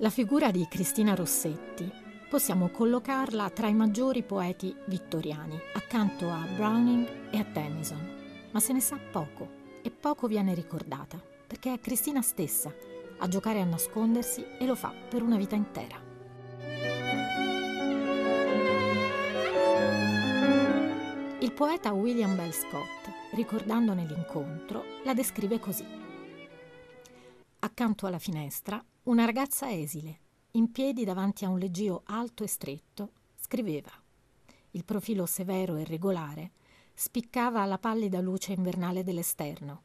La figura di Cristina Rossetti possiamo collocarla tra i maggiori poeti vittoriani, accanto a Browning e a Tennyson, ma se ne sa poco e poco viene ricordata, perché è Cristina stessa a giocare a nascondersi e lo fa per una vita intera. Il poeta William Bell Scott, ricordandone l'incontro, la descrive così. Accanto alla finestra una ragazza esile, in piedi davanti a un leggio alto e stretto, scriveva. Il profilo severo e regolare spiccava alla pallida luce invernale dell'esterno.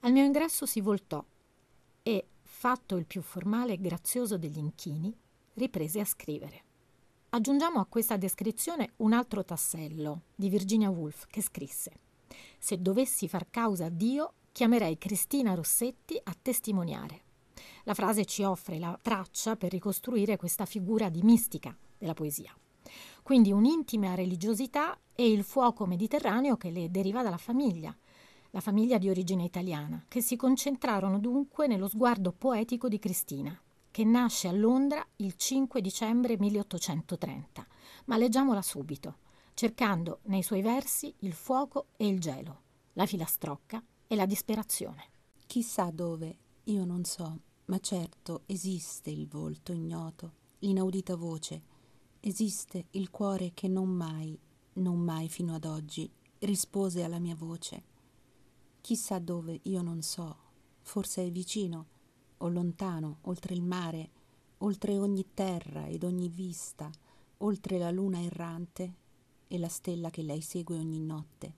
Al mio ingresso si voltò e, fatto il più formale e grazioso degli inchini, riprese a scrivere. Aggiungiamo a questa descrizione un altro tassello di Virginia Woolf che scrisse: Se dovessi far causa a Dio, chiamerei Cristina Rossetti a testimoniare. La frase ci offre la traccia per ricostruire questa figura di mistica della poesia. Quindi un'intima religiosità e il fuoco mediterraneo che le deriva dalla famiglia, la famiglia di origine italiana, che si concentrarono dunque nello sguardo poetico di Cristina, che nasce a Londra il 5 dicembre 1830. Ma leggiamola subito, cercando nei suoi versi il fuoco e il gelo, la filastrocca e la disperazione. Chissà dove, io non so, ma certo esiste il volto ignoto, l'inaudita voce, esiste il cuore che non mai, non mai fino ad oggi rispose alla mia voce. Chissà dove io non so, forse è vicino o lontano, oltre il mare, oltre ogni terra ed ogni vista, oltre la luna errante e la stella che lei segue ogni notte.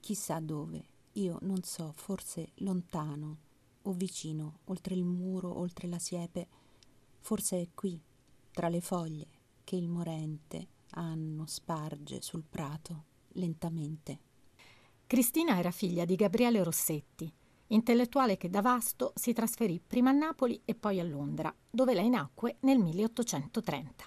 Chissà dove, io non so, forse lontano, o vicino, oltre il muro, oltre la siepe, forse è qui, tra le foglie, che il morente anno sparge sul prato lentamente. Cristina era figlia di Gabriele Rossetti, intellettuale che da Vasto si trasferì prima a Napoli e poi a Londra, dove lei nacque nel 1830.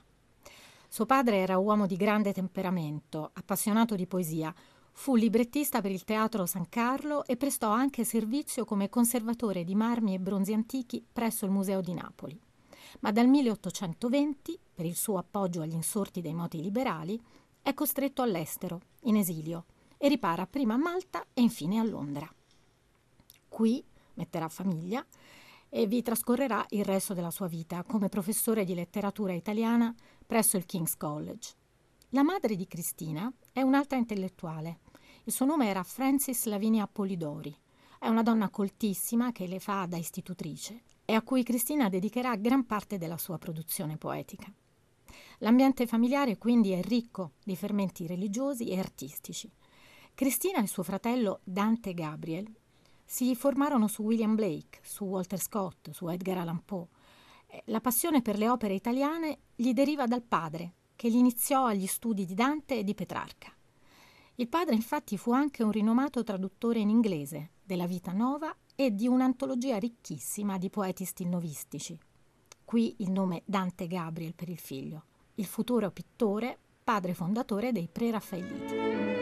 Suo padre era uomo di grande temperamento, appassionato di poesia, Fu librettista per il Teatro San Carlo e prestò anche servizio come conservatore di marmi e bronzi antichi presso il Museo di Napoli. Ma dal 1820, per il suo appoggio agli insorti dei moti liberali, è costretto all'estero, in esilio, e ripara prima a Malta e infine a Londra. Qui metterà famiglia e vi trascorrerà il resto della sua vita come professore di letteratura italiana presso il King's College. La madre di Cristina è un'altra intellettuale. Il suo nome era Francis Lavinia Polidori. È una donna coltissima che le fa da istitutrice e a cui Cristina dedicherà gran parte della sua produzione poetica. L'ambiente familiare quindi è ricco di fermenti religiosi e artistici. Cristina e suo fratello Dante Gabriel si formarono su William Blake, su Walter Scott, su Edgar Allan Poe. La passione per le opere italiane gli deriva dal padre, che li iniziò agli studi di Dante e di Petrarca. Il padre infatti fu anche un rinomato traduttore in inglese della Vita Nova e di un'antologia ricchissima di poeti stilnovistici. Qui il nome Dante Gabriel per il figlio, il futuro pittore, padre fondatore dei Preraffaelliti.